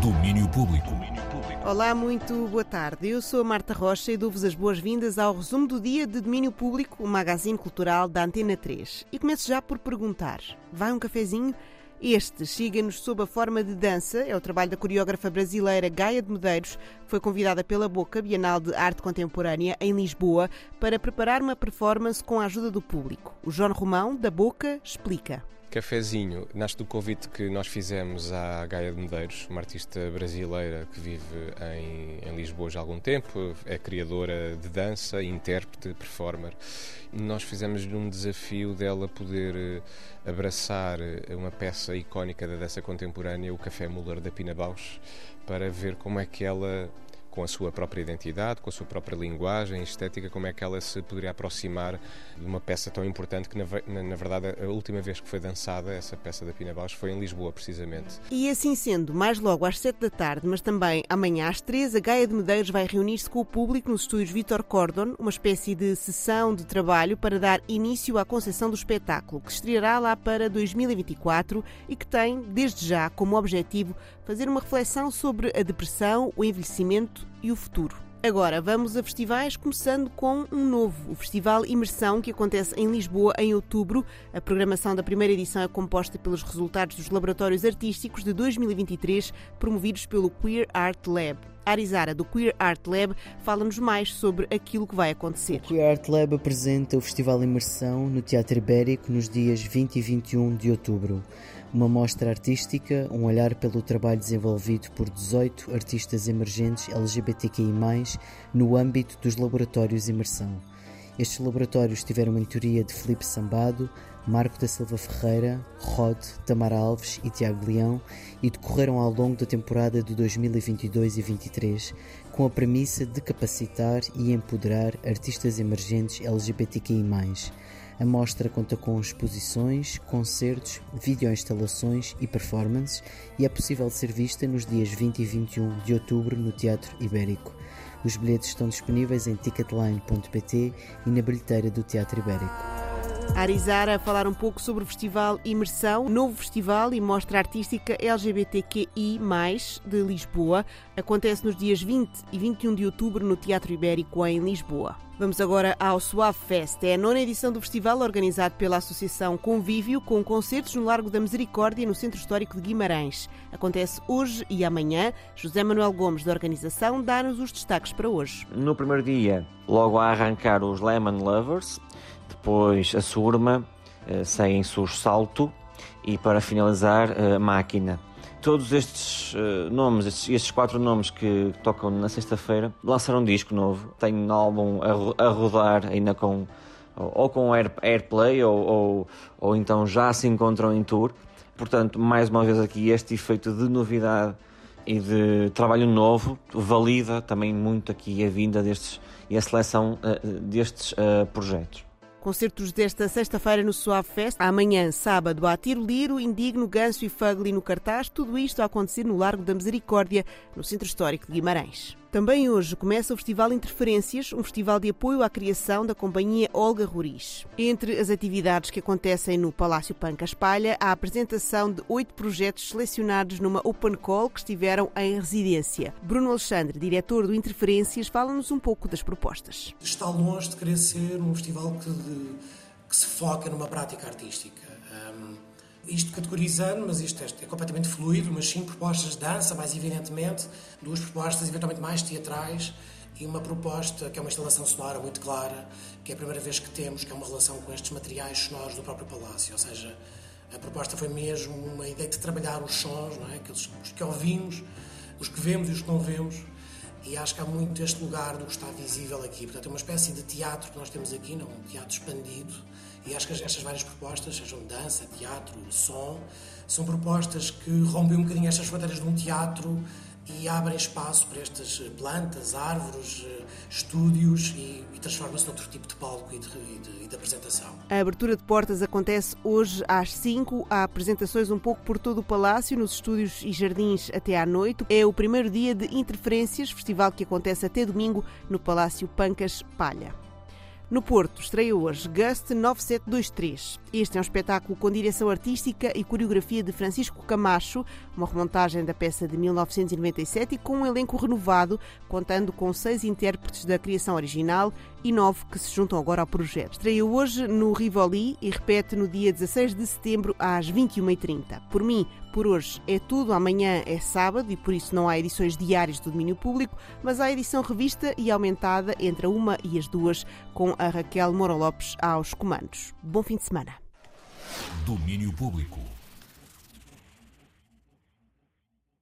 Domínio Público. Olá, muito boa tarde. Eu sou a Marta Rocha e dou-vos as boas-vindas ao resumo do dia de Domínio Público, o magazine cultural da Antena 3. E começo já por perguntar: vai um cafezinho? Este chega-nos sob a forma de dança, é o trabalho da coreógrafa brasileira Gaia de Medeiros, que foi convidada pela Boca Bienal de Arte Contemporânea em Lisboa para preparar uma performance com a ajuda do público. O João Romão, da Boca, explica. Cafezinho nasce do convite que nós fizemos à Gaia de Medeiros, uma artista brasileira que vive em, em, Lisboa já há algum tempo, é criadora de dança, intérprete, performer. Nós fizemos-lhe um desafio dela poder eh, abraçar eh, uma peça icónica da dança contemporânea, o Café Muller da Pina Bausch, para ver como é que ela com a sua própria identidade, com a sua própria linguagem estética, como é que ela se poderia aproximar de uma peça tão importante que, na, na, na verdade, a última vez que foi dançada, essa peça da Pina Bausch, foi em Lisboa, precisamente. E assim sendo, mais logo às sete da tarde, mas também amanhã às três, a Gaia de Medeiros vai reunir-se com o público nos estúdios Vitor Cordon, uma espécie de sessão de trabalho para dar início à concepção do espetáculo, que estreará lá para 2024 e que tem, desde já, como objetivo fazer uma reflexão sobre a depressão, o envelhecimento e o futuro. Agora vamos a festivais, começando com um novo, o Festival Imersão, que acontece em Lisboa em outubro. A programação da primeira edição é composta pelos resultados dos laboratórios artísticos de 2023, promovidos pelo Queer Art Lab. Arizara, do Queer Art Lab, fala-nos mais sobre aquilo que vai acontecer. O Queer Art Lab apresenta o Festival Imersão no Teatro Ibérico nos dias 20 e 21 de outubro uma mostra artística, um olhar pelo trabalho desenvolvido por 18 artistas emergentes LGBTQI, no âmbito dos laboratórios Imersão. Estes laboratórios tiveram mentoria de Felipe Sambado, Marco da Silva Ferreira, Rod, Tamara Alves e Tiago Leão e decorreram ao longo da temporada de 2022 e 2023 com a premissa de capacitar e empoderar artistas emergentes LGBTQI+, a mostra conta com exposições, concertos, videoinstalações e performances e é possível ser vista nos dias 20 e 21 de outubro no Teatro Ibérico. Os bilhetes estão disponíveis em ticketline.pt e na bilheteira do Teatro Ibérico. Arizara a falar um pouco sobre o Festival Imersão, novo festival e mostra artística LGBTQI+, de Lisboa. Acontece nos dias 20 e 21 de outubro no Teatro Ibérico em Lisboa. Vamos agora ao Suave Fest. É a nona edição do festival organizado pela Associação Convívio, com concertos no Largo da Misericórdia, no Centro Histórico de Guimarães. Acontece hoje e amanhã. José Manuel Gomes, da organização, dá-nos os destaques para hoje. No primeiro dia, logo a arrancar os Lemon Lovers, depois a Surma, eh, seguem-se os Salto e para finalizar a Máquina. Todos estes uh, nomes, estes, estes, quatro nomes que tocam na sexta-feira, lançaram um disco novo. Tem um álbum a, a rodar ainda com ou com air, airplay ou, ou, ou então já se encontram em tour. Portanto, mais uma vez aqui este efeito de novidade e de trabalho novo valida também muito aqui a vinda destes e a seleção uh, destes uh, projetos. Concertos desta sexta-feira no Suave Fest. Amanhã, sábado, há Tiro Liro, Indigno, Ganso e Fugly no cartaz. Tudo isto a acontecer no Largo da Misericórdia, no Centro Histórico de Guimarães. Também hoje começa o Festival Interferências, um festival de apoio à criação da companhia Olga Roriz. Entre as atividades que acontecem no Palácio Panca Espalha, há a apresentação de oito projetos selecionados numa Open Call que estiveram em residência. Bruno Alexandre, diretor do Interferências, fala-nos um pouco das propostas. Está longe de querer ser um festival que, de, que se foca numa prática artística. Um, isto categorizando, mas isto é, completamente fluido, mas sim propostas de dança, mais evidentemente, duas propostas eventualmente mais teatrais e uma proposta que é uma instalação sonora muito clara, que é a primeira vez que temos, que é uma relação com estes materiais sonoros do próprio palácio, ou seja, a proposta foi mesmo uma ideia de trabalhar os sons, não é? Aqueles, os que ouvimos, os que vemos e os que não vemos, e acho que há muito este lugar do que está visível aqui. Portanto, é uma espécie de teatro que nós temos aqui, não? um teatro expandido, e acho que estas várias propostas, sejam dança, teatro, som, são propostas que rompem um bocadinho estas fronteiras de um teatro e abrem espaço para estas plantas, árvores, estúdios e, e transformam-se noutro tipo de palco e de, de, de, apresentação. A abertura de portas acontece hoje às 5. Há apresentações um pouco por todo o palácio, nos estúdios e jardins até à noite. É o primeiro dia de Interferências, festival que acontece até domingo no Palácio Pancas Palha. No Porto, estreia hoje Gust 9723. Este é um espetáculo com direção artística e coreografia de Francisco Camacho, uma remontagem da peça de 1997 e com um elenco renovado, contando com seis intérpretes da criação original e nove que se juntam agora ao projeto. Estreia hoje no Rivoli e repete no dia 16 de setembro às 21h30. Por mim, por hoje é tudo. Amanhã é sábado e por isso não há edições diárias do domínio público, mas há edição revista e aumentada entre a uma e as duas, com a Raquel Moro Lopes aos comandos. Bom fim de semana. Domínio Público.